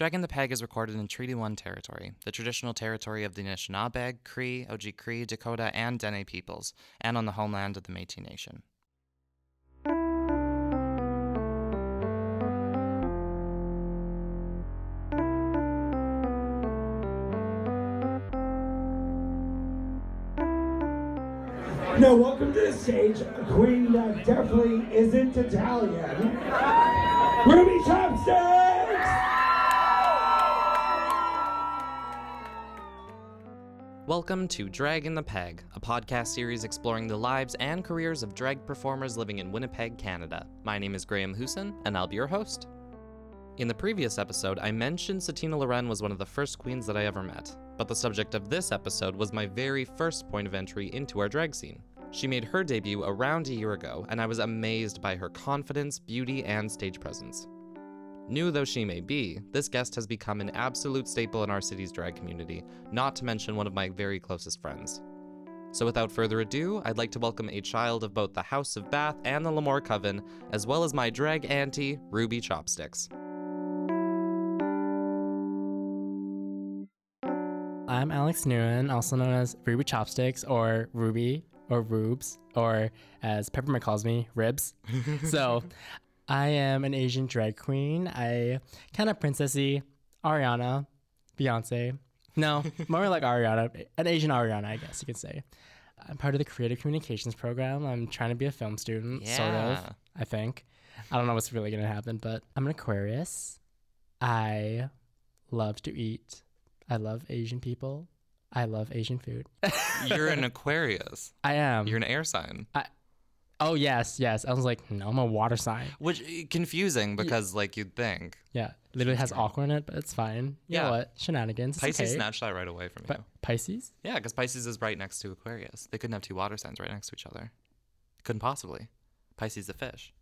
Dragging the Peg is recorded in Treaty 1 territory, the traditional territory of the Anishinaabe, Cree, Oji-Cree, Dakota, and Dene peoples, and on the homeland of the Métis Nation. Now, welcome to the stage, a queen that definitely isn't Italian. Ruby Chopsticks! Welcome to Dragging the Peg, a podcast series exploring the lives and careers of drag performers living in Winnipeg, Canada. My name is Graham Huson, and I'll be your host. In the previous episode, I mentioned Satina Loren was one of the first queens that I ever met, but the subject of this episode was my very first point of entry into our drag scene. She made her debut around a year ago, and I was amazed by her confidence, beauty, and stage presence. New though she may be, this guest has become an absolute staple in our city's drag community, not to mention one of my very closest friends. So without further ado, I'd like to welcome a child of both the House of Bath and the Lamore Coven, as well as my drag auntie, Ruby Chopsticks. I'm Alex Nguyen, also known as Ruby Chopsticks or Ruby or Rubes, or as Peppermint calls me, Ribs. so I am an Asian drag queen. I kind of princessy, Ariana, Beyonce. No, more like Ariana, an Asian Ariana, I guess you could say. I'm part of the creative communications program. I'm trying to be a film student, sort of, I think. I don't know what's really going to happen, but I'm an Aquarius. I love to eat. I love Asian people. I love Asian food. You're an Aquarius. I am. You're an air sign. Oh yes, yes. I was like, no, I'm a water sign. Which eh, confusing because like you'd think. Yeah, literally has aqua in it, but it's fine. You Yeah. know what? Shenanigans. It's Pisces okay. snatched that right away from you. Pisces? Yeah, because Pisces is right next to Aquarius. They couldn't have two water signs right next to each other. Couldn't possibly. Pisces the fish.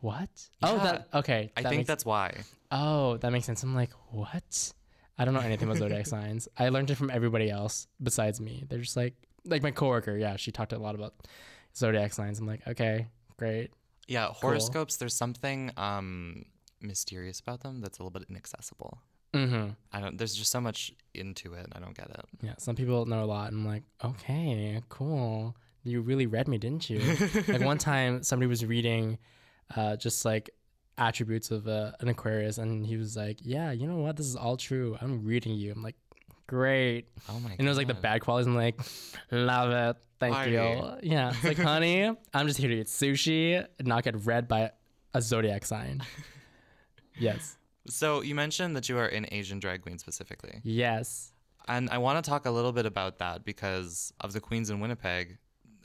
What? Oh, that okay. I that think makes, that's why. Oh, that makes sense. I'm like, what? I don't know anything about zodiac signs. I learned it from everybody else besides me. They're just like, like my coworker. Yeah, she talked a lot about zodiac signs. I'm like, okay, great. Yeah, horoscopes, there's something um mysterious about them that's a little bit inaccessible. Mm-hmm. I don't there's just so much into it. I don't get it. Yeah, some people know a lot. And I'm like, okay, cool. You really read me, didn't you? like one time, somebody was reading, uh, just like attributes of uh, an Aquarius, and he was like, "Yeah, you know what? This is all true. I'm reading you." I'm like, "Great," Oh my god. and it was like the bad qualities. I'm like, "Love it, thank you." Yeah, it's like, honey, I'm just here to eat sushi and not get read by a zodiac sign. yes, So you mentioned that you are in Asian drag queen specifically. yes. And I want to talk a little bit about that because of the queens in Winnipeg,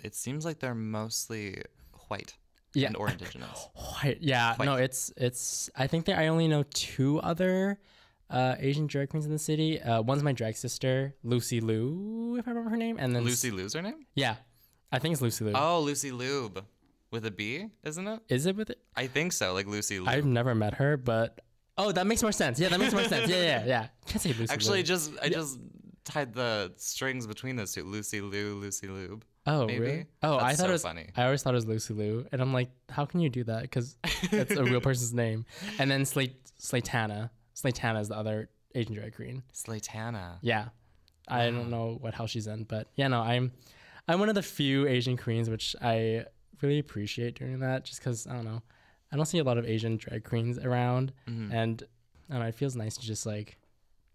it seems like they're mostly white Yeah. and or indigenous. White. Yeah, no, it's it's. I think that I only know two other uh, Asian drag queens in the city. Uh, one's my drag sister, Lucy Liu, if I remember her name, and then Lucy Lou's her name? Yeah, I think it's Lucy Liu. Oh, Lucy Lube with a B, isn't it? Is it with it? I think so, like Lucy Lube. I've never met her, but oh, that makes more sense. Yeah, that makes more sense. Yeah, yeah, yeah. Can't say Lucy. Actually, Liu. just I just tied the strings between those two. Lucy Lou, Lucy Lube. oh maybe? really? Oh, I thought so it was. funny. I always thought it was Lucy Liu, and I'm like, how can you do that? Because it's a real person's name. And then Slate Slatana. Slatana is the other Asian drag queen. Slatana. Yeah. I don't know what house she's in, but yeah, no, I'm I'm one of the few Asian queens which I really appreciate doing that just cuz I don't know. I don't see a lot of Asian drag queens around Mhm. and I don't know, it feels nice to just like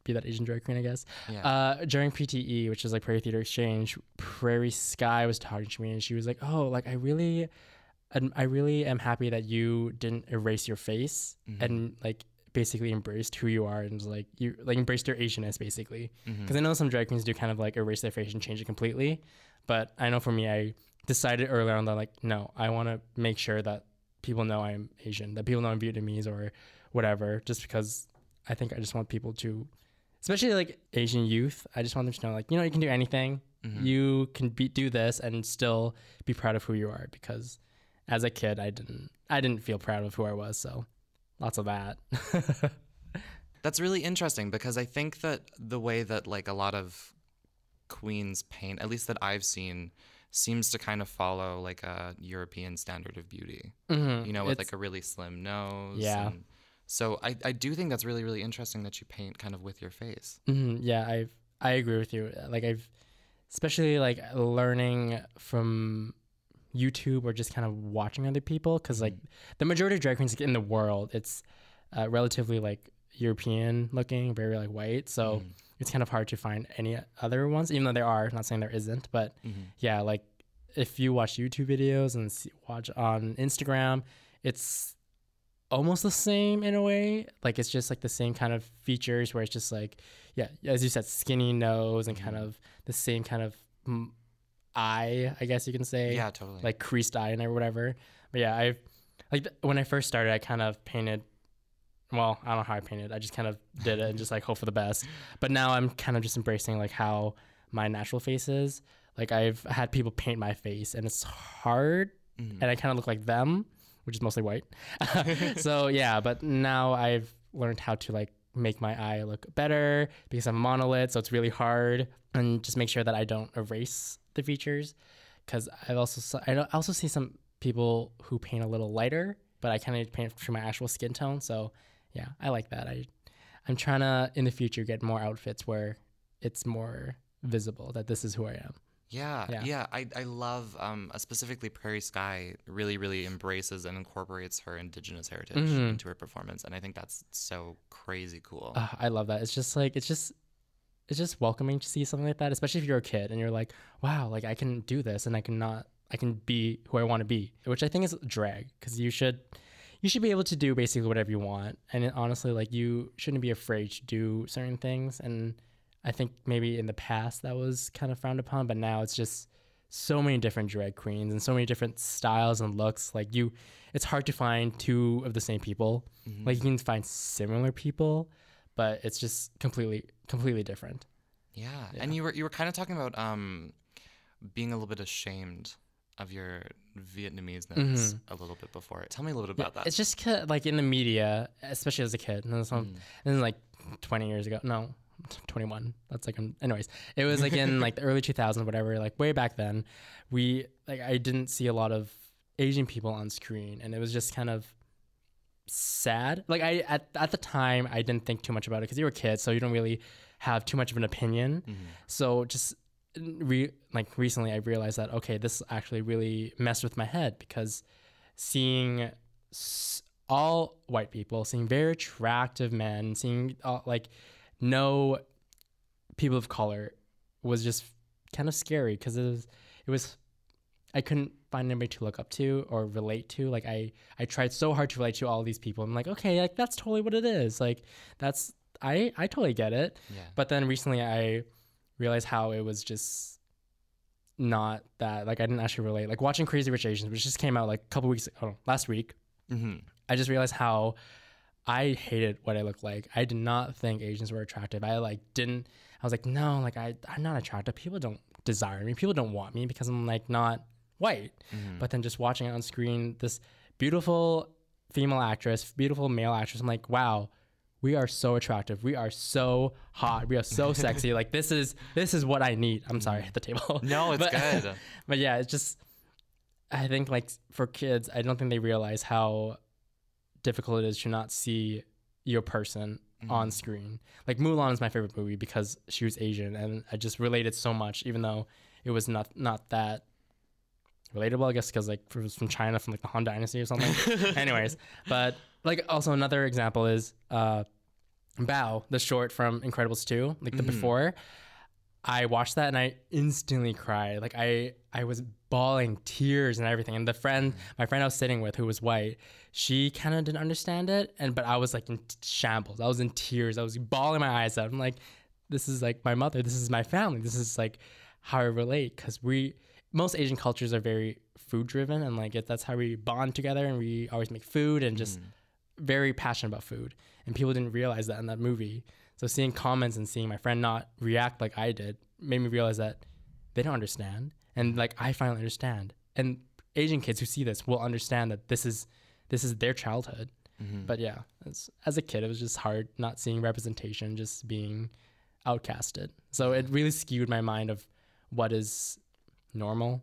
be that Asian drag queen, I guess. Yeah. Uh, during PTE, which is like Prairie Theater Exchange, Prairie Sky was talking to me and she was like, "Oh, like I really and I really am happy that you didn't erase your face Mhm. and like basically embraced who you are and was like you like embraced your Asianness basically. Because I know some drag queens do kind of like erase their face and change it completely, but I know for me, I decided earlier on that like no, I want to make sure that people know I'm Asian, that people know I'm Vietnamese or whatever, just because I think I just want people to, especially like Asian youth, I just want them to know like you know you can do anything, Mhm. you can be do this and still be proud of who you are because as a kid I didn't I didn't feel proud of who I was, so lots of that. That's really interesting because I think that the way that like a lot of queens paint, at least that I've seen, seems to kind of follow like a European standard of beauty. Mhm. You know, with It's- like a really slim nose. Yeah. And So I, I do think that's really really interesting that you paint kind of with your face. Mhm, yeah, I I agree with you. Like I've especially like learning from YouTube or just kind of watching other people because like the majority of drag queens in the world, it's uh, relatively like European looking, very like white. So Mhm. it's kind of hard to find any other ones, even though there are. Not saying there isn't, but Mhm. yeah, like if you watch YouTube videos and see, watch on Instagram, it's almost the same in a way. Like it's just like the same kind of features where it's just like, yeah, as you said, skinny nose and kind Mhm. of the same kind of mm, eye, I guess you can say, Yeah, totally. like creased eye and whatever. But yeah, I've like when I first started, I kind of painted. Well, I don't know how I painted. I just kind of did it and just like hope for the best. But now I'm kind of just embracing like how my natural face is. Like I've had people paint my face and it's hard Mhm. and I kind of look like them, which is mostly white. so yeah, but now I've learned how to like make my eye look better because I'm monolid, so it's really hard, and just make sure that I don't erase the features. Because I've also I also see some people who paint a little lighter, but I kind of paint to my actual skin tone. So yeah, I like that. I I'm trying to in the future get more outfits where it's more visible that this is who I am. Yeah, Yeah. yeah. I, I love um, specifically Prairie Sky really, really embraces and incorporates her indigenous heritage Mhm. into her performance. And I think that's so crazy cool. Uh, I love that. It's just like it's just it's just welcoming to see something like that, especially if you're a kid and you're like, wow, like I can do this and I can not I can be who I want to be, which I think is drag because you should you should be able to do basically whatever you want, and it, honestly, like you shouldn't be afraid to do certain things. And I think maybe in the past that was kind of frowned upon, but now it's just so many different drag queens and so many different styles and looks. Like you, it's hard to find two of the same people. Mhm. Like you can find similar people, but it's just completely completely different. yeah. yeah. And you were you were kind of talking about um, being a little bit ashamed of your Vietnamese-ness a little bit before. Tell me a little bit about that. It's just like in the media, especially as a kid. And this, one, Mm. like 20 years ago. No, 21. That's like, anyways, it was like in like the early 2000s, whatever. Like way back then, we like I didn't see a lot of Asian people on screen, and it was just kind of sad. Like I at at the time, I didn't think too much about it because you were a kid, so you don't really have too much of an opinion. Mhm. So just re- like recently, I realized that okay, this actually really messed with my head because seeing s- all white people, seeing very attractive men, seeing all, like no people of color was just kind of scary because it was it was I couldn't find anybody to look up to or relate to. Like I I tried so hard to relate to all these people. I'm like, okay, like that's totally what it is. Like that's I I totally get it. Yeah. But then recently I realized how it was just not that like I didn't actually relate. Like watching Crazy Rich Asians, which just came out like a couple weeks oh, last week, hmm I just realized how I hated what I looked like. I did not think Asians were attractive. I like didn't I was like, no, like I I'm not attractive. People don't desire me. People don't want me because I'm like not white. hmm But then just watching it on screen, this beautiful female actress, beautiful male actress, I'm like, wow, we are so attractive. We are so hot. We are so sexy. Like this is this is what I need. I'm sorry, hit the table. No, it's But- good. But yeah, it's just I think like for kids, I don't think they realize how difficult it is to not see your person on screen. Like Mulan is my favorite movie because she was Asian and I just related so much even though it was not not that relatable, I guess, because like it was from China, from like the Han Dynasty or something. Anyways, but like also another example is uh, Bao, the short from Incredibles two, like the Mhm. before. I watched that and I instantly cried. Like I I was bawling tears and everything. And the friend, my friend I was sitting with, who was white, she kind of didn't understand it. And but I was like in shambles. I was in tears. I was bawling my eyes out. I'm like, this is like my mother. This is my family. This is like how I relate because we most Asian cultures are very food driven and like it, that's how we bond together and we always make food and just very passionate about food. And people didn't realize that in that movie. So seeing comments and seeing my friend not react like I did made me realize that they don't understand. And like I finally understand. And Asian kids who see this will understand that this is this is their childhood. Mhm. But yeah, it's, as a kid, it was just hard not seeing representation, just being outcasted. So it really skewed my mind of what is normal.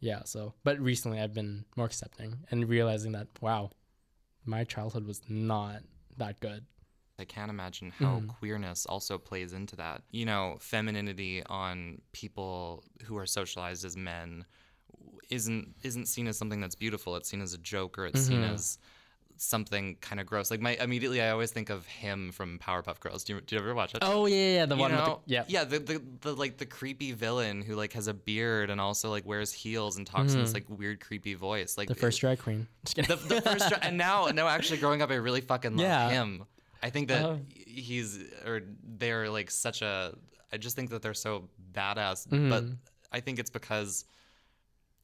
Yeah. So, but recently I've been more accepting and realizing that wow, my childhood was not that good. I can't imagine how Mhm. queerness also plays into that. You know, femininity on people who are socialized as men isn't isn't seen as something that's beautiful. It's seen as a joke or it's seen Mhm. as something kind of gross. Like my immediately, I always think of him from Powerpuff Girls. Do you, do you ever watch it? Oh yeah, yeah, the You one know, with the, yeah. yeah, the, the the like the creepy villain who like has a beard and also like wears heels and talks in this Mhm. like weird creepy voice. Like The first drag queen. The, the first dra- and now now actually growing up, I really fucking love Yeah. him. I think that Oh. he's or they're like such a. I just think that they're so badass, Mm-hmm. but I think it's because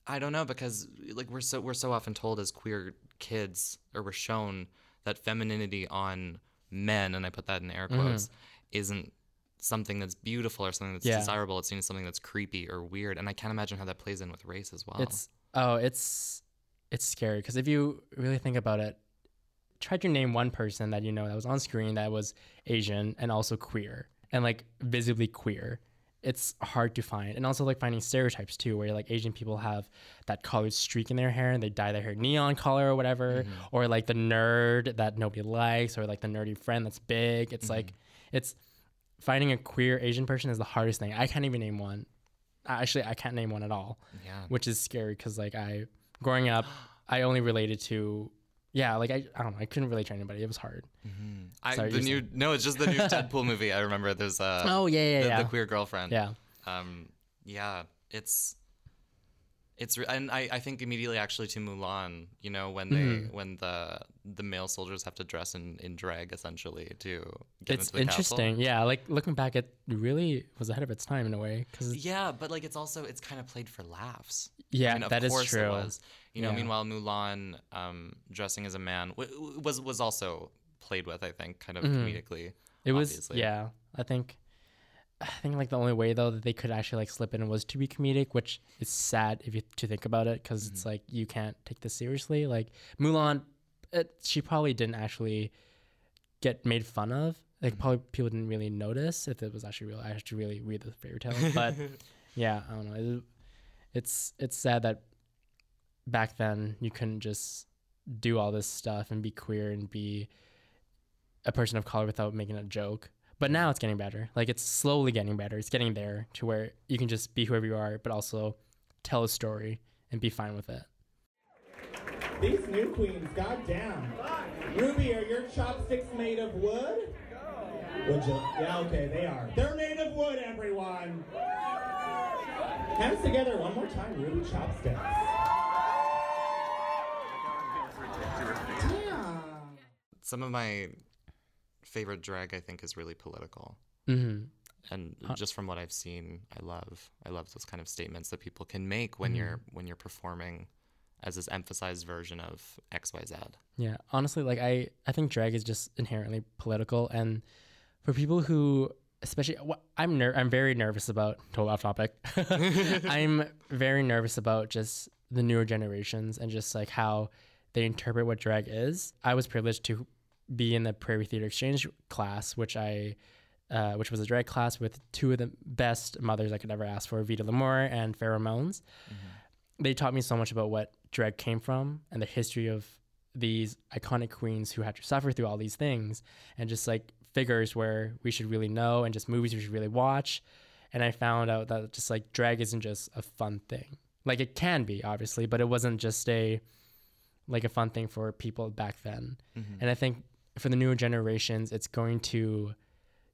I don't know because like we're so we're so often told as queer kids or we're shown that femininity on men and I put that in air quotes isn't something that's beautiful or something that's Mm-hmm. Yeah. desirable. It's seen as something that's creepy or weird, and I can't imagine how that plays in with race as well. It's oh, it's it's scary because if you really think about it, try to name one person that you know that was on screen that was Asian and also queer and like visibly queer. It's hard to find, and also like finding stereotypes too, where like Asian people have that colored streak in their hair and they dye their hair neon color or whatever, mm-hmm. or like the nerd that nobody likes, or like the nerdy friend that's big. It's like mm-hmm. it's finding a queer Asian person is the hardest thing. I can't even name one. Actually, I can't name one at all yeah. which is scary because like I growing up, I only related to yeah, like I, I don't know, I couldn't relate to anybody. It was hard. I, Sorry, the new no, it's just the new Deadpool movie. I remember there's uh Oh yeah, yeah, the, yeah, the queer girlfriend. yeah. Um, yeah, it's it's re- and I, I think immediately actually to Mulan. You know when they Mm-hmm. when the the male soldiers have to dress in, in drag essentially to get It's into the interesting. castle. Yeah, like looking back, it really was ahead of its time in a way. Because Yeah, but like it's also it's kind of played for laughs. yeah, I mean, of that is true. You know, Yeah. meanwhile Mulan um, dressing as a man w- was was also played with. I think kind of Mhm. comedically. It was yeah. I think I think like the only way though that they could actually like slip in was to be comedic, which is sad if you to think about it because Mm-hmm. it's like you can't take this seriously. Like Mulan, it, she probably didn't actually get made fun of. Mm-hmm. Like probably people didn't really notice if it was actually real. I have to really read the fairy tale, but yeah, I don't know. It, it's it's sad that back then you couldn't just do all this stuff and be queer and be a person of color without making a joke. But now it's getting better. Like it's slowly getting better. It's getting there to where you can just be whoever you are, but also tell a story and be fine with it. These new queens, goddamn. Ruby, are your chopsticks made of wood? Would you? Yeah, okay, they are. They're made of wood, everyone. Hands together one more time, Ruby chopsticks. Some of my favorite drag, I think, is really political. hmm and Huh. just from what I've seen, I love I love those kind of statements that people can make when Mm-hmm. you're when you're performing as this emphasized version of X Y Z. Yeah, honestly, like I, I think drag is just inherently political, and for people who, especially, I'm ner- I'm very nervous about. Total off topic. I'm very nervous about just the newer generations and just like how they interpret what drag is. I was privileged to be in the Prairie Theater Exchange class, which I. Uh, which was a drag class with two of the best mothers I could ever ask for, Vita Lamore and Farrah Moans they taught me so much about what drag came from and the history of these iconic queens who had to suffer through all these things and just like figures where we should really know and just movies we should really watch. And i found out that just like drag isn't just a fun thing. Like it can be obviously but it wasn't just a like a fun thing for people back then. And i think for the newer generations it's going to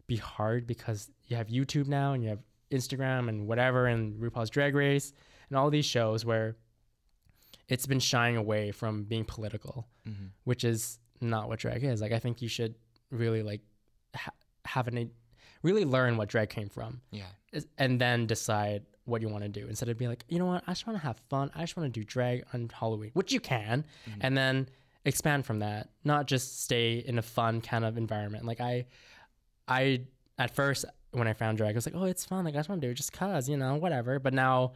be hard because you have youtube now and you have instagram and whatever and rupaul's drag race and all these shows where it's been shying away from being political, mm-hmm. which is not what drag is. Like I think you should really like ha- have an really learn what drag came from, Yeah. and then decide what you want to do instead of being like, you know what, I just want to have fun. I just want to do drag on Halloween, which you can, mm-hmm. and then expand from that. Not just stay in a fun kind of environment. Like I, I at first when I found drag, I was like, oh, it's fun. Like I just want to do it just cause, you know, whatever. But now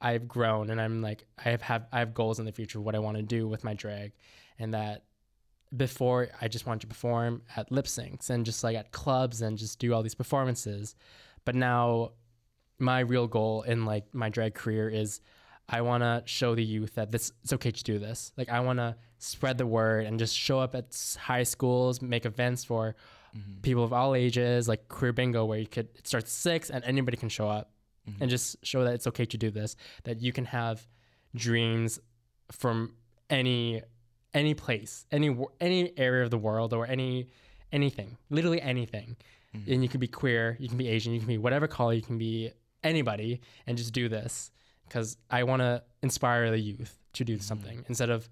I've grown and I'm like I have, have I have goals in the future of what I want to do with my drag and that before I just wanted to perform at lip syncs and just like at clubs and just do all these performances. But now my real goal in like my drag career is I want to show the youth that this it's okay to do this. Like I want to spread the word and just show up at high schools, make events for mm-hmm. people of all ages, like career bingo, where you could it starts six and anybody can show up, mm-hmm. and just show that it's okay to do this. That you can have dreams from any any place, any any area of the world, or any anything, literally anything. Mm-hmm. And you can be queer, you can be Asian, you can be whatever color, you can be anybody, and just do this because I want to inspire the youth to do something instead of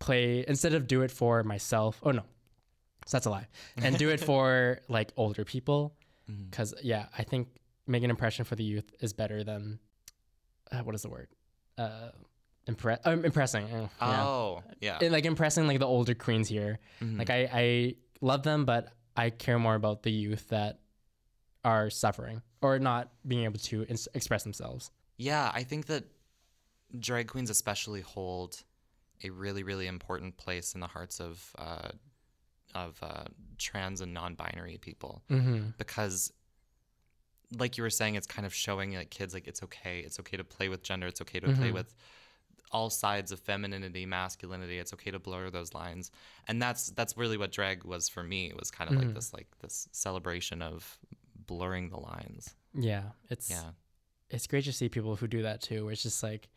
play instead of do it for myself. Oh no, so that's a lie. And do it for like older people because yeah, I think making an impression for the youth is better than uh, what is the word? Uh, impre- um, impressing. yeah. Oh, yeah. It, like impressing like the older queens here. Mhm. Like I, I love them, but I care more about the youth that are suffering or not being able to ins- express themselves. Yeah, I think that drag queens especially hold a really, really important place in the hearts of uh, of uh, trans and non-binary people Mm-hmm. because, like you were saying, it's kind of showing like kids like it's okay, it's okay to play with gender, it's okay to play Mhm. with all sides of femininity, masculinity. It's okay to blur those lines, and that's that's really what drag was for me. It was kind of like Mhm. this like this celebration of blurring the lines. Yeah, it's Yeah. It's great to see people who do that too. Where it's just like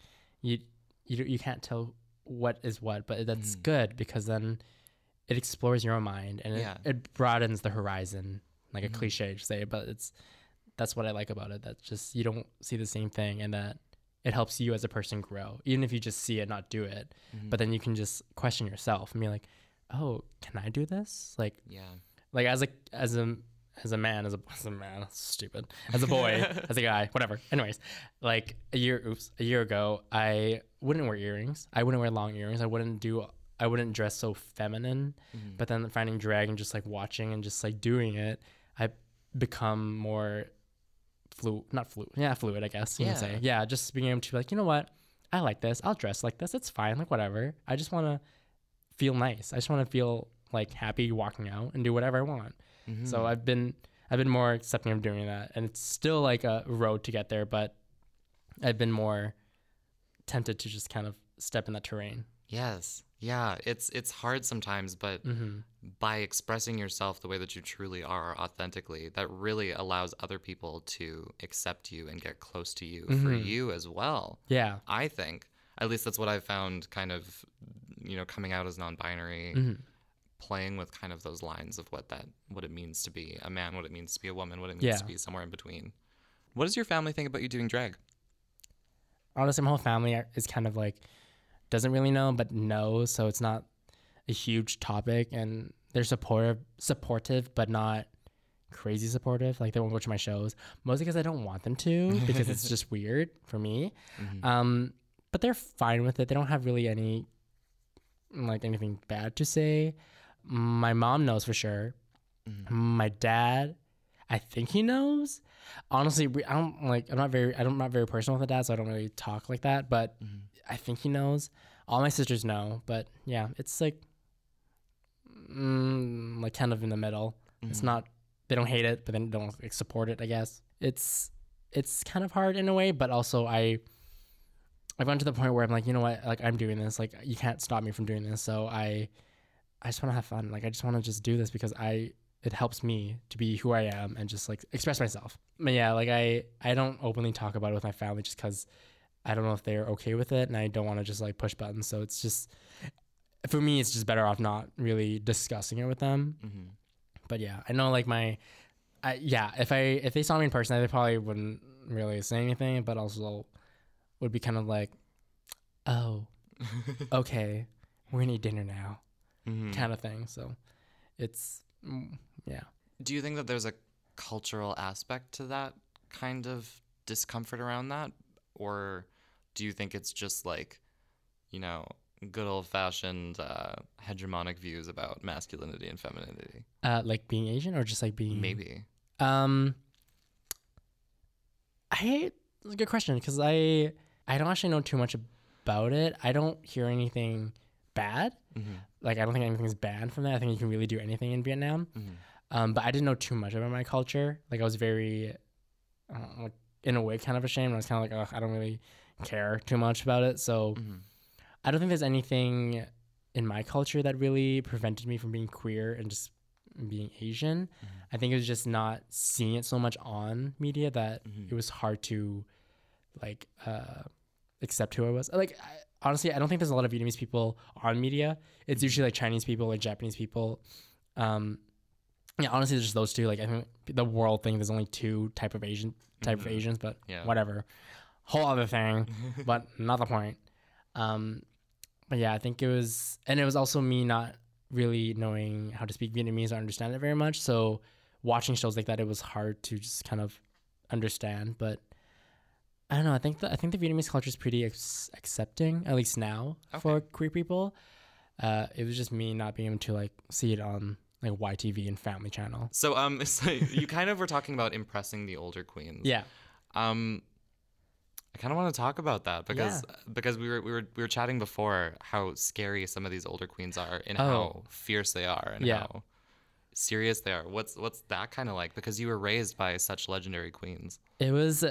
you you you can't tell what is what, but that's Mhm. good because then it explores your own mind and it, Yeah. it broadens the horizon. Like Mhm. a cliche to say, but it's that's what I like about it. That just you don't see the same thing, and that it helps you as a person grow, even if you just see it, not do it. Mhm. But then you can just question yourself and be like, "Oh, can I do this?" Like yeah. like as a as a as a man as a as a man stupid. As a boy as a guy whatever. Anyways like a year oops a year ago i wouldn't wear earrings. I wouldn't wear long earrings. I wouldn't do i wouldn't dress so feminine. Mhm. but then finding drag and just like watching and just like doing it i become more fluid not fluid yeah fluid i guess you can say. Yeah. Just being able to be like you know what? I like this. I'll dress like this. It's fine. Like whatever. I just want to feel nice. I just want to feel like happy walking out and do whatever i want so Mhm. I've been I've been more accepting of doing that, and it's still like a road to get there, but I've been more tempted to just kind of step in that terrain. Yes. Yeah, it's it's hard sometimes, but hmm by expressing yourself the way that you truly are authentically, that really allows other people to accept you and get close to you for Mhm. you as well. Yeah. I think. At least that's what I've found kind of you know, coming out as non-binary, hmm playing with kind of those lines of what that what it means to be a man, what it means to be a woman, what it means to be somewhere in between. What does your family think about you doing drag? Honestly, my whole family is kind of like doesn't really know, but knows, so it's not a huge topic, and they're supportive, supportive, but not crazy supportive. Like they won't go to my shows, mostly because I don't want them to, because it's just weird for me. Mhm. Um, but they're fine with it. They don't have really any like anything bad to say. My mom knows for sure. Mhm. My dad, I think he knows. Honestly, I don't like. I'm not very. I'm not very personal with the dad, so I don't really talk like that. But Mhm. I think he knows. All my sisters know. But yeah, it's like, mm, like kind of in the middle. It's Mhm. not. They don't hate it, but then don't like, support it. I guess it's it's kind of hard in a way, but also I I've gotten to the point where I'm like, you know what, like I'm doing this. Like you can't stop me from doing this. So I I just want to have fun. Like I just want to just do this because I it helps me to be who I am and just like express myself. But yeah, like I I don't openly talk about it with my family just because I don't know if they're okay with it, and I don't want to just like push buttons. So it's just for me, it's just better off not really discussing it with them Mhm. but yeah, I know like my, I, yeah, if I if they saw me in person, they probably wouldn't really say anything, but also would be kind of like, oh, okay, we're gonna eat dinner now, Mhm. kind of thing. So it's mm, yeah, Do you think that there's a cultural aspect to that kind of discomfort around that? Or do you think it's just like, you know, good old fashioned uh, hegemonic views about masculinity and femininity? uh, like being Asian or just like being Maybe. Um, I that's a good question because I I don't actually know too much about it. I don't hear anything bad. Mm-hmm. Like I don't think anything's banned from that. I think you can really do anything in Vietnam. Mm-hmm. Um, but I didn't know too much about my culture. Like I was very, I like, in a way, kind of ashamed. I was kind of like, oh, I don't really care too much about it. So Mhm. I don't think there's anything in my culture that really prevented me from being queer and just being Asian. I think it was just not seeing it so much on media that Mhm. it was hard to like uh accept who I was. Like I, honestly, I don't think there's a lot of Vietnamese people on media. It's usually like Chinese people or Japanese people. Um yeah, honestly, there's just those two. Like I think the world thing, there's only two type of Asian type of Mhm. Asians, but Yeah. whatever. Whole other thing, but not the point. Um, but yeah, I think it was, and it was also me not really knowing how to speak Vietnamese or understand it very much. So watching shows like that, it was hard to just kind of understand. But I don't know. I think the, I think the Vietnamese culture is pretty ex- accepting, at least now, for queer people. Uh, it was just me not being able to like see it on like YTV and Family Channel. So um, so you kind of were talking about impressing the older queens. Yeah. Um, I kind of want to talk about that because because we were we were we were chatting before how scary some of these older queens are and Oh. how fierce they are and Yeah. how serious they are. What's what's that kind of like? Because you were raised by such legendary queens. It was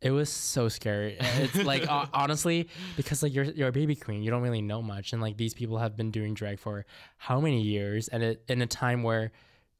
it was so scary. It's like ho- honestly because like you're you're a baby queen, you don't really know much and like these people have been doing drag for how many years and it in a time where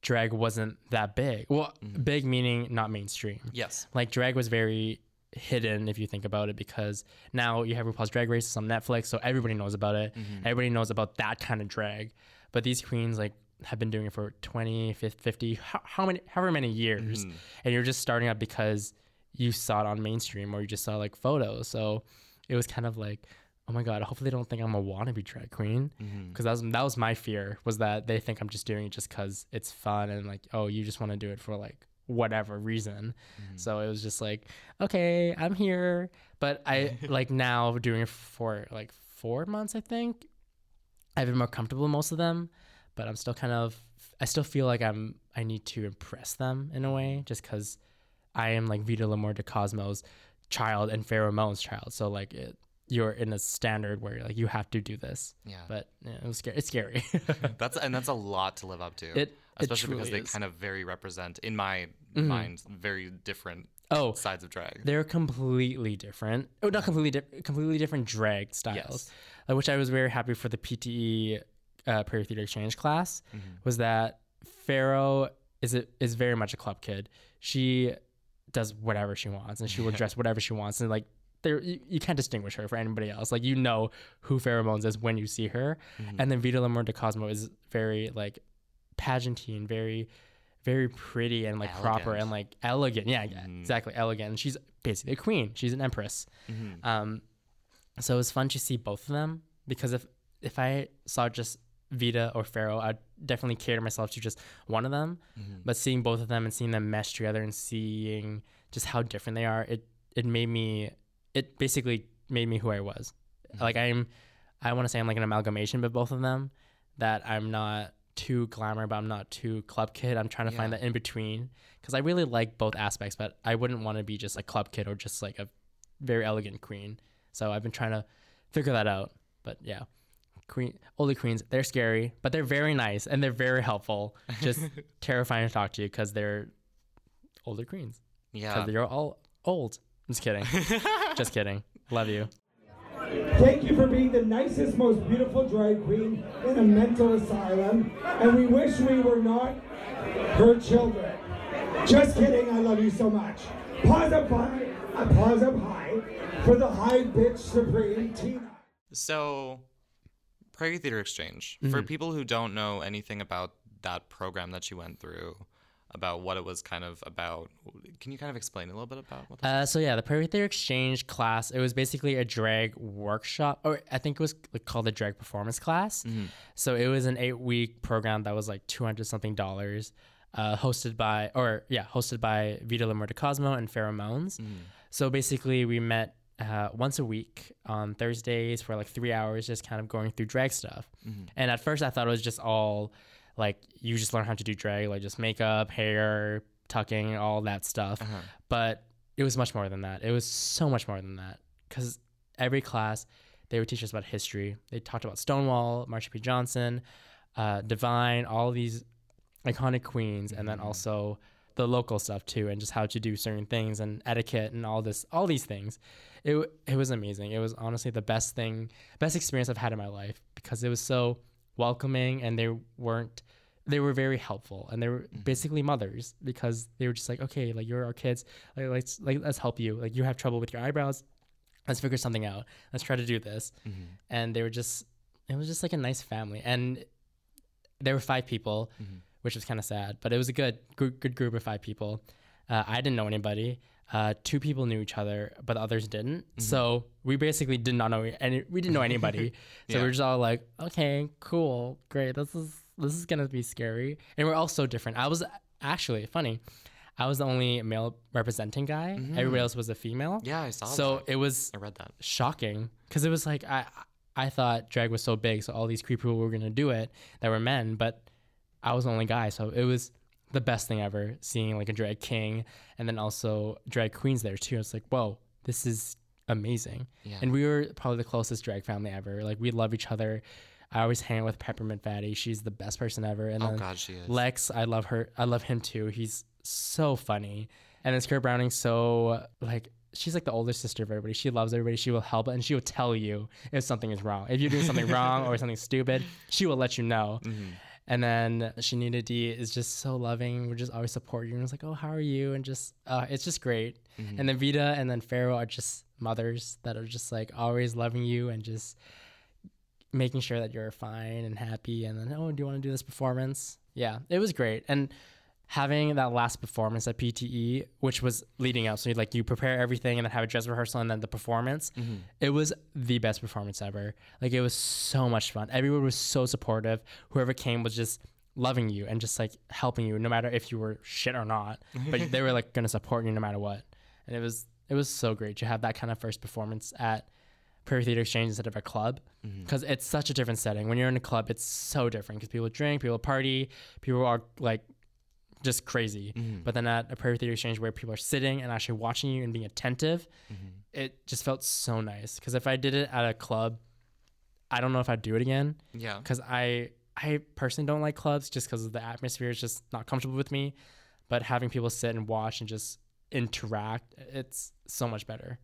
drag wasn't that big. Well, mm-hmm. big meaning not mainstream. Yes. Like drag was very hidden if you think about it because now you have RuPaul's Drag Race on Netflix so everybody knows about it. Mm-hmm. Everybody knows about that kind of drag. But these queens like have been doing it for 20, 50, how, how many however many years mm-hmm. and you're just starting up because you saw it on mainstream or you just saw like photos. So it was kind of like, oh my god, hopefully they don't think I'm a wannabe drag queen mm-hmm. because that was that was my fear was that they think I'm just doing it just because it's fun and like oh you just want to do it for like whatever reason. Mm-hmm. So it was just like okay I'm here, but I like now doing it for like four months I think. I've been more comfortable with most of them, but I'm still kind of I still feel like I'm I need to impress them in a way mm-hmm. just because I am like Vita Lamore de Cosmo's child and Pharaoh Moan's child. So like it, you're in a standard where like you have to do this. Yeah. But yeah, it was scary. It's scary. That's and that's a lot to live up to. It- it especially because they is. Mm-hmm. kind of very represent in my mind very different oh, sides of drag. they're completely different. Oh, not completely different. Completely different drag styles, Yes. uh, which I was very happy for the PTE uh, Prairie Theater Exchange class. Mm-hmm. Was that Pharaoh is a, is very much a club kid. She does whatever she wants, and she will dress whatever she wants, and like. There, you, you can't distinguish her from anybody else. Like you know who Pheromones is when you see her, Mm-hmm. and then Vita Lamore de Cosmo is very like pageanty and very, very pretty and like proper and like elegant. Yeah, yeah, Mhm. exactly, elegant. And she's basically a queen. She's an empress. Mhm. Um, so it was fun to see both of them because if if I saw just Vita or Pharaoh, I'd definitely cater myself to just one of them. Mhm. But seeing both of them and seeing them mesh together and seeing just how different they are, it it made me it basically made me who I was. Like I'm I want to say I'm like an amalgamation of both of them. That I'm not too glamour, but I'm not too club kid. I'm trying to find that in between because I really like both aspects, but I wouldn't want to be just a club kid or just like a very elegant queen. So I've been trying to figure that out. But yeah, queen, older queens, they're scary, but they're very nice and they're very helpful. Just terrifying to talk to you because they're older queens. Yeah. Because they're all old. I'm just kidding. just kidding. Love you. Thank you for being the nicest, most beautiful drag queen in a mental asylum, and we wish we were not her children. Just kidding, I love you so much. Pause up high, pause up high for the high bitch supreme Tina. So, Prairie Theater Exchange. For Mm-hmm. people who don't know anything about that program that you went through, about what it was kind of about, can you kind of explain a little bit about what? Uh, so yeah, the Prairie Theater Exchange class. It was basically a drag workshop, or I think it was called the drag performance class. So it was an eight-week program that was like two hundred something dollars, uh, hosted by, or yeah, hosted by Vita de Cosmo and Pheromones. So basically, we met uh, once a week on Thursdays for like three hours, just kind of going through drag stuff. And at first, I thought it was just all like you just learn how to do drag, like just makeup, hair, tucking, all that stuff. But it was much more than that. It was so much more than that because every class they would teach us about history. They talked about Stonewall, Marsha P. Johnson, uh, Divine, all these iconic queens, and then also the local stuff too, and just how to do certain things and etiquette and all this, all these things. It it was amazing. It was honestly the best thing, best experience I've had in my life because it was so welcoming and they weren't. They were very helpful and they were mm-hmm. basically mothers because they were just like, okay, like you're our kids, like let's like let's help you. Like you have trouble with your eyebrows, let's figure something out. Let's try to do this. Mm-hmm. And they were just, it was just like a nice family. And there were five people, mm-hmm. Which was kind of sad, but it was a good, good, good group of five people. Uh, I didn't know anybody. Uh, two people knew each other, but the others didn't. So we basically did not know any. We didn't know anybody. so we Yeah. were just all like, "Okay, cool, great. This is this is gonna be scary." And we're all so different. I was actually funny. I was the only male representing guy. Everybody else was a female. Yeah, I saw that. So that. it was I read that. shocking because it was like I I thought drag was so big, so all these queer people were gonna do it that were men, but I was the only guy, so it was the best thing ever seeing like a drag king and then also drag queens there too. It's like whoa, this is amazing, Yeah. and we were probably the closest drag family ever. Like we love each other. I always hang out with Peppermint Fatty. She's the best person ever. And Oh then God, she is. Lex, I love her. I love him too. He's so funny. And then Skirt Browning, so like she's like the older sister of everybody. She loves everybody. She will help, and she will tell you if something is wrong. If you're doing something wrong or something stupid, she will let you know. Mm-hmm. And then Shanita D is just so loving. We just always support you. And it's like, oh, how are you? And just, uh, it's just great. And then Vita and then Pharaoh are just mothers that are just like always loving you and just making sure that you're fine and happy and then oh do you want to do this performance yeah it was great and having that last performance at pte which was leading up. So you like you prepare everything and then have a dress rehearsal and then the performance. Mm-hmm. It was the best performance ever. Like it was so much fun. Everyone was so supportive. Whoever came was just loving you and just like helping you no matter if you were shit or not. But they were like gonna support you no matter what. And it was it was so great to have that kind of first performance at Prairie Theater Exchange instead of a club. Mm-hmm. Because it's such a different setting. When you're in a club, it's so different because people drink, people party, people are like just crazy. Mm-hmm. But then at a Prairie Theater Exchange where people are sitting and actually watching you and being attentive, mm-hmm. it just felt so nice. Because if I did it at a club, I don't know if I'd do it again Yeah. because I I personally don't like clubs just because the atmosphere is just not comfortable with me. But having people sit and watch and just interact, it's so much better.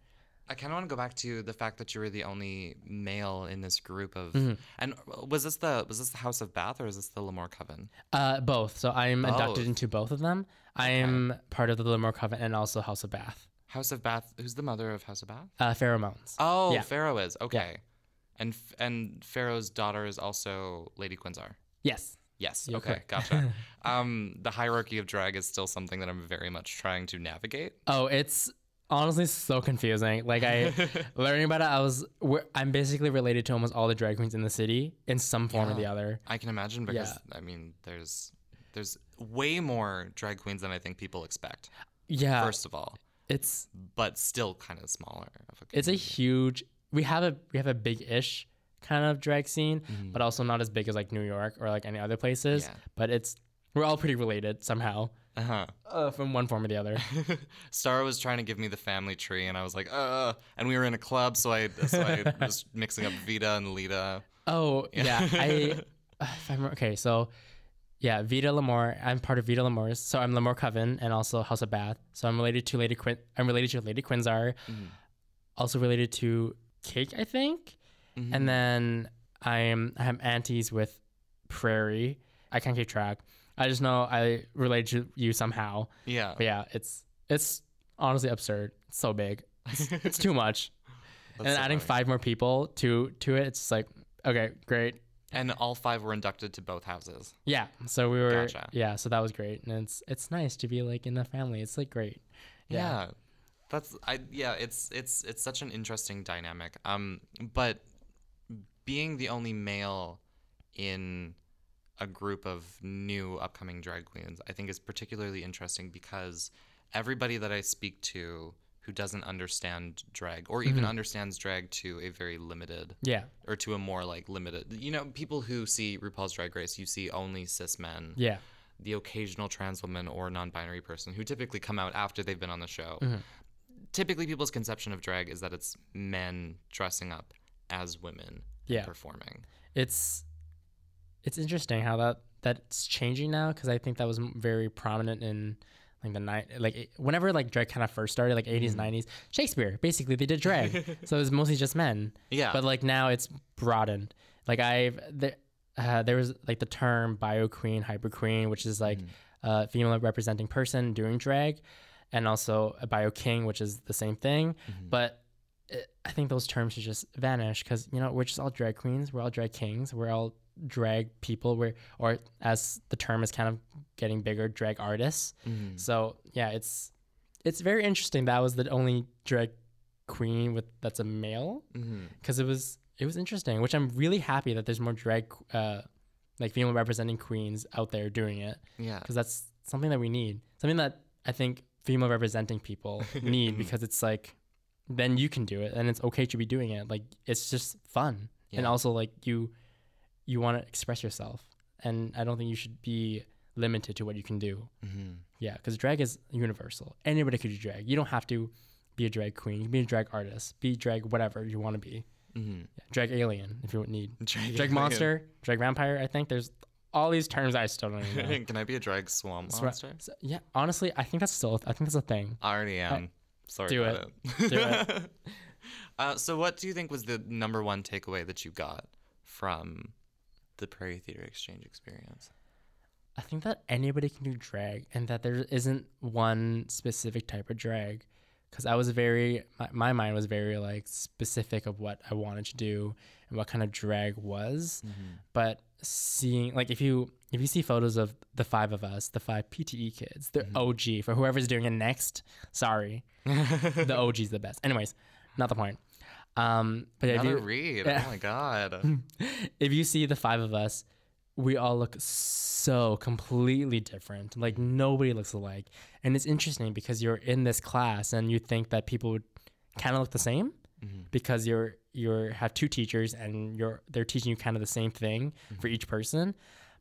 I kind of want to go back to the fact that you were the only male in this group of. Mm-hmm. And was this the was this the House of Bath or is this the Lamore Coven? Uh, both. So I'm Both. inducted into both of them. I am part of the Livermore Coven and also House of Bath. House of Bath. Who's the mother of House of Bath? Uh, Pharaoh Oh, yeah. Pharaoh is okay. And and Pharaoh's daughter is also Lady Quinzar. Yes. Yes. You're okay. correct. Gotcha. um, the hierarchy of drag is still something that I'm very much trying to navigate. Oh, it's honestly so confusing. Like I learning about it, I was I'm basically related to almost all the drag queens in the city in some form or the other. I can imagine because Yeah. I mean, there's there's way more drag queens than I think people expect. Yeah. First of all, It's but still kind of smaller. Of a it's a huge. We have a we have a big ish kind of drag scene, Mm-hmm. but also not as big as like New York or like any other places. Yeah. But it's we're all pretty related somehow, Uh-huh. uh, from one form or the other. Star was trying to give me the family tree, and I was like, uh. And we were in a club, so I so I was mixing up Vita and Lita. Oh yeah, I. uh, If I'm, okay, so yeah, Vita Lamore. I'm part of Vita Lamore's, so I'm Lamore Coven and also House of Bath. So I'm related to Lady Quin. I'm related to Lady Quinzar. Also related to Cake, I think. And then I'm I have aunties with Prairie. I can't keep track. I just know I relate to you somehow. Yeah. But yeah, it's it's honestly absurd. It's so big. It's, it's too much. That's and so adding funny. five more people to to it, it's just like okay, great. And all five were inducted to both houses. Yeah. So we were Gotcha. yeah, so that was great. And it's it's nice to be like in the family. It's like great. Yeah. That's I yeah, it's it's it's such an interesting dynamic. Um but being the only male in a group of new upcoming drag queens, I think is particularly interesting because everybody that I speak to who doesn't understand drag or even mm-hmm. understands drag to a very limited Yeah. or to a more like limited you know people who see RuPaul's Drag Race you see only cis men Yeah. the occasional trans woman or non-binary person who typically come out after they've been on the show. Mm-hmm. Typically, people's conception of drag is that it's men dressing up as women Yeah. performing. It's it's interesting how that that's changing now because I think that was very prominent in like the night like it- whenever like drag kind of first started like 80s 90s mm-hmm. shakespeare basically they did drag. So it was mostly just men. Yeah. but like now it's broadened. Like i've there, uh, there was like the term bio queen hyper queen which is like mm-hmm. a female representing person doing drag and also a bio king which is the same thing. Mm-hmm. But it, i think those terms should just vanish because you know we're just all drag queens we're all drag kings we're all drag people we're or as the term is kind of getting bigger drag artists. Mhm. so yeah it's it's very interesting that was the only drag queen with that's a male. Because it was it was interesting which i'm really happy that there's more drag uh like female representing queens out there doing it. Yeah. because that's something that we need. Something that i think female representing people need because it's like then you can do it and it's okay to be doing it. Like it's just fun. And also like you you want to express yourself and i don't think you should be limited to what you can do Mhm. yeah, because drag is universal. Anybody could do drag. You don't have to be a drag queen. You can be a drag artist. Be drag whatever you want to be. Mhm. Yeah, drag alien if you need. Drag Drag monster, drag vampire. I think there's all these terms I still don't even know. Can I be a drag swamp monster? so- yeah, honestly, I think that's still. I think that's a thing. I already am. Sorry do about it. Do it. uh, so, what do you think was the number one takeaway that you got from the Prairie Theatre Exchange experience? I think that anybody can do drag, and that there isn't one specific type of drag. Because I was very, my, my mind was very like specific of what I wanted to do and what kind of drag was. Mm-hmm. But seeing, like, if you if you see photos of the five of us, the five PTE kids, the mm-hmm. OG for whoever's doing it next, sorry, the OG is the best. Anyways, not the point. Um, but if Another you, read. yeah. Oh my god. if you see the five of us, we all look so completely different. Like nobody looks alike. And it's interesting because you're in this class and you think that people would kind of look the same because you're you're have two teachers and you're they're teaching you kind of the same thing for each person.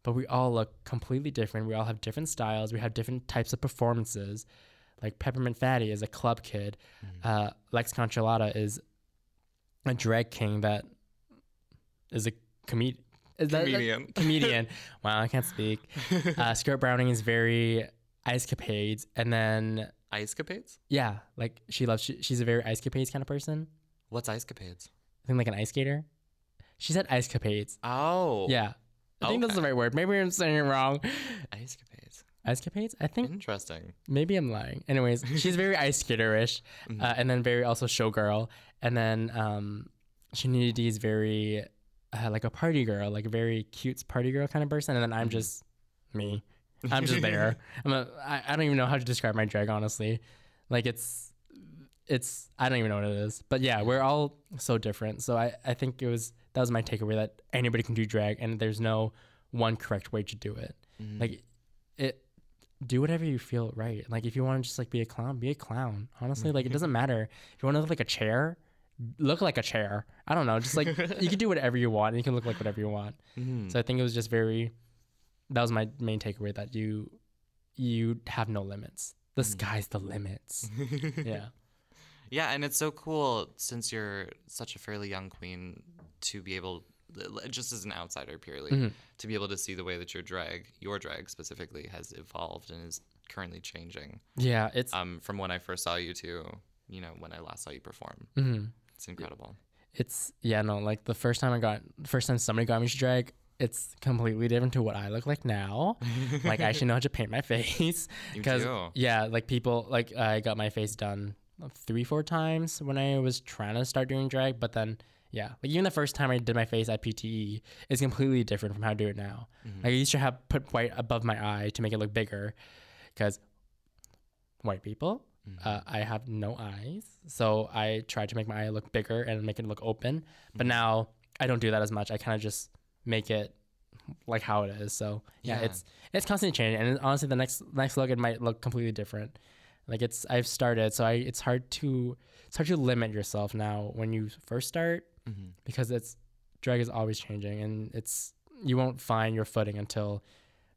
But we all look completely different. We all have different styles. We have different types of performances. Like Peppermint Fatty is a club kid. Uh, Lex Conchalata is a drag king that is a comed- is that- Comedian. comedian. wow, I can't speak. Uh, Skirt Browning is very ice capades, and then Ice capades? yeah, like she loves. She, she's a very ice capades kind of person. What's ice capades? I think like an ice skater. She said ice capades. Oh. Yeah, I think that's the right word. Maybe I'm saying it wrong. Ice capades. Ice capades. I think Interesting. maybe I'm lying. Anyways, she's very ice skaterish, uh, and then very also showgirl, and then um, Shinidi is very uh, like a party girl, like a very cute party girl kind of person, and then I'm just me. I'm just there. I'm a, I, I don't even know how to describe my drag honestly. Like it's it's I don't even know what it is. But yeah, we're all so different. So I I think it was that was my takeaway that anybody can do drag and there's no one correct way to do it. Like it do whatever you feel right. Like if you want to just like be a clown, be a clown. Honestly, like it doesn't matter. If you want to look like a chair, look like a chair. I don't know. Just like you can do whatever you want and you can look like whatever you want. So I think it was just very that was my main takeaway that you you have no limits. The sky's the limits. yeah. Yeah, and it's so cool since you're such a fairly young queen to be able, just as an outsider purely, Mm-hmm. to be able to see the way that your drag, your drag specifically, has evolved and is currently changing. Yeah, it's Um, from when I first saw you to, you know, when I last saw you perform. mhm. It's incredible. it's yeah, no, like the first time I got first time somebody got me to drag, it's completely different to what I look like now. like I actually know how to paint my face. because. Yeah, like people like I got my face done three, four times when I was trying to start doing drag, but then yeah, like even the first time I did my face at PTE is completely different from how I do it now. Mm-hmm. Like I used to have put white above my eye to make it look bigger, because white people, Mm-hmm. uh, I have no eyes, so I tried to make my eye look bigger and make it look open. But Mm-hmm. now I don't do that as much. I kind of just make it like how it is. So yeah, Yeah. it's it's constantly changing, and honestly, the next next look it might look completely different. Like it's I've started, so I it's hard to it's hard to limit yourself now when you first start Mhm. because it's drag is always changing, and it's you won't find your footing until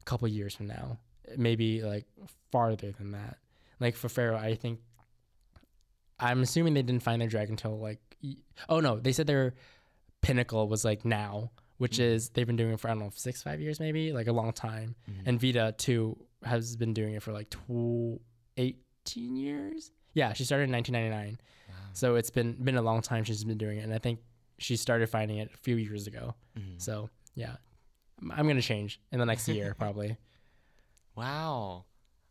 a couple years from now, maybe like farther than that. Like for Pharaoh, I think I'm assuming they didn't find their dragon until like oh no, they said their pinnacle was like now, which mm-hmm. is they've been doing it for I don't know six five years maybe like a long time, mm-hmm. and Vita too has been doing it for like tw- 18 years. Yeah, she started in 1999. So it's been been a long time she's been doing it, and I think she started finding it a few years ago. Mm-hmm. So yeah, I'm- I'm gonna change in the next year probably. Wow.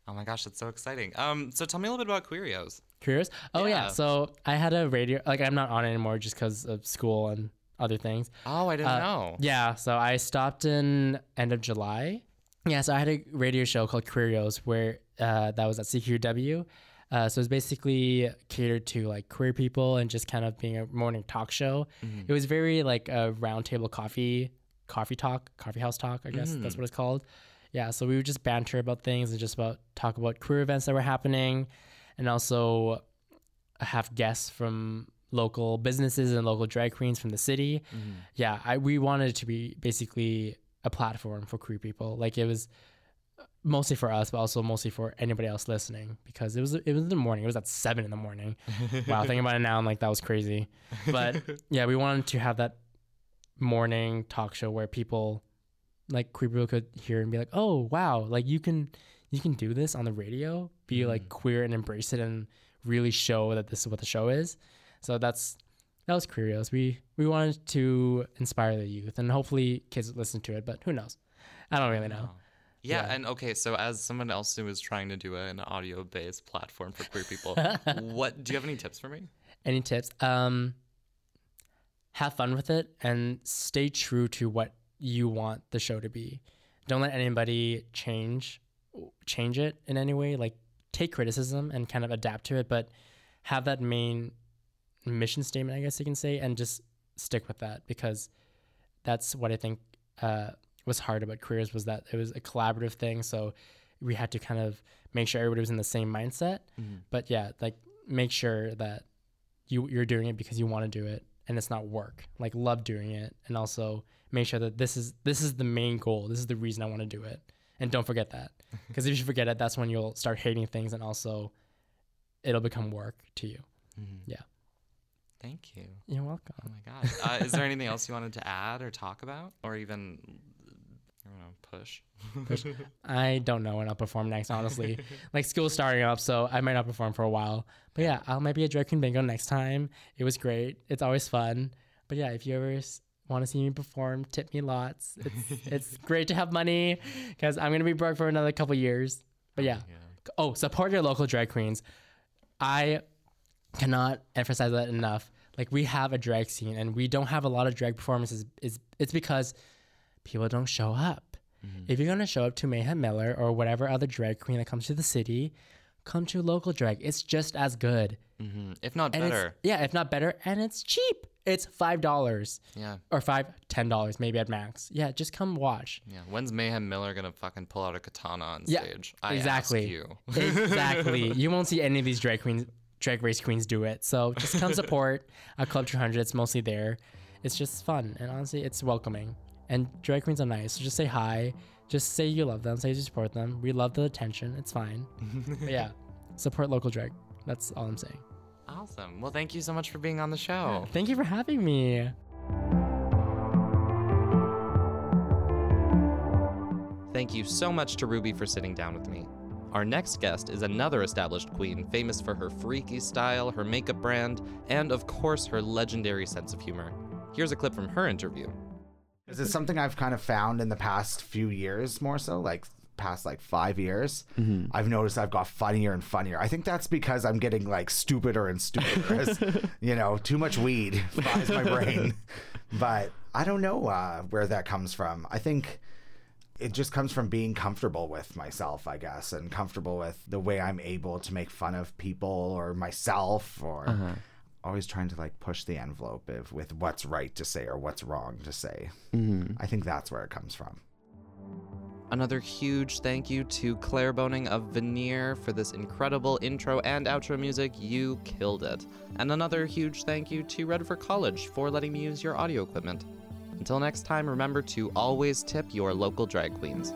Oh my gosh, that's so exciting. Um, so tell me a little bit about Queerios. Careers? Oh yeah. Yeah. So I had a radio. Like I'm not on it anymore just because of school and other things. Oh, I didn't Uh, know. Yeah, so I stopped in end of July. Yeah, so I had a radio show called Queerios where uh, that was at CKUW. Uh, so it was basically catered to like queer people and just kind of being a morning talk show. It was very like a roundtable coffee, coffee talk, coffee house talk. I guess that's what it's called. Yeah, so we would just banter about things and just about talk about queer events that were happening, and also have guests from local businesses and local drag queens from the city. Mm-hmm. Yeah, I we wanted it to be basically a platform for queer people. Like it was mostly for us, but also mostly for anybody else listening because it was it was in the morning. It was at seven in the morning. wow, thinking about it now, I'm like that was crazy. But yeah, we wanted to have that morning talk show where people like queer people could hear and be like, oh wow, like you can you can do this on the radio, be like queer and embrace it and really show that this is what the show is. So that's that was Queerios. We we wanted to inspire the youth and hopefully kids listen to it, but who knows? I don't really know. Yeah, Yeah. and okay, so as someone else who is trying to do an audio-based platform for queer people, what do you have any tips for me? Any tips? Um have fun with it and stay true to what you want the show to be. Don't let anybody change change it in any way. Like take criticism and kind of adapt to it, but have that main mission statement, I guess you can say, and just stick with that because that's what I think uh, was hard about Queerios was that it was a collaborative thing. So we had to kind of make sure everybody was in the same mindset. But yeah, like make sure that you you're doing it because you want to do it and it's not work. Like love doing it and also make sure that this is this is the main goal. This is the reason I want to do it. And don't forget that. Because if you forget it, that's when you'll start hating things and also it'll become work to you. Yeah. Thank you. You're welcome. Oh my god. Uh, is there anything else you wanted to add or talk about, or even I don't know, push? push. I don't know when I'll perform next, honestly. like school's starting up, so I might not perform for a while. But yeah, I'll maybe be a drag queen bingo next time. It was great. It's always fun. But yeah, if you ever want to see me perform, tip me lots. It's it's great to have money because I'm gonna be broke for another couple years. But yeah. Oh, support your local drag queens. I cannot emphasize that enough. Like we have a drag scene and we don't have a lot of drag performances. It's it's because people don't show up. If you're gonna show up to Mayhem Miller or whatever other drag queen that comes to the city, come to local drag. It's just as good. hmm If not And better. yeah, if not better, and it's cheap. It's five dollars Yeah. or five, ten dollars maybe at max. Yeah, just come watch. Yeah. When's Mayhem Miller gonna fucking pull out a katana on Yeah, stage? I exactly. Ask you. exactly. You won't see any of these drag queens, drag race queens do it. So just come support a Club 200. It's mostly there. It's just fun, and honestly, it's welcoming. And drag queens are nice. So just say hi. Just say you love them. Say you support them. We love the attention. It's fine. yeah, support local drag. That's all I'm saying. Awesome. Well, thank you so much for being on the show. Thank you for having me. Thank you so much to Ruby for sitting down with me. Our next guest is another established queen, famous for her freaky style, her makeup brand, and of course, her legendary sense of humor. Here's a clip from her interview. Is it something I've kind of found in the past few years more so, like past like five years? Mm-hmm. I've noticed I've got funnier and funnier. I think that's because I'm getting like stupider and stupider. as, you know, too much weed fries my brain. But I don't know uh, where that comes from. I think it just comes from being comfortable with myself, I guess, and comfortable with the way I'm able to make fun of people or myself or uh-huh. always trying to like push the envelope of, with what's right to say or what's wrong to say. Mm-hmm. I think that's where it comes from. Another huge thank you to Claire Boning of Veneer for this incredible intro and outro music. You killed it. And another huge thank you to Redford College for letting me use your audio equipment. Until next time, remember to always tip your local drag queens.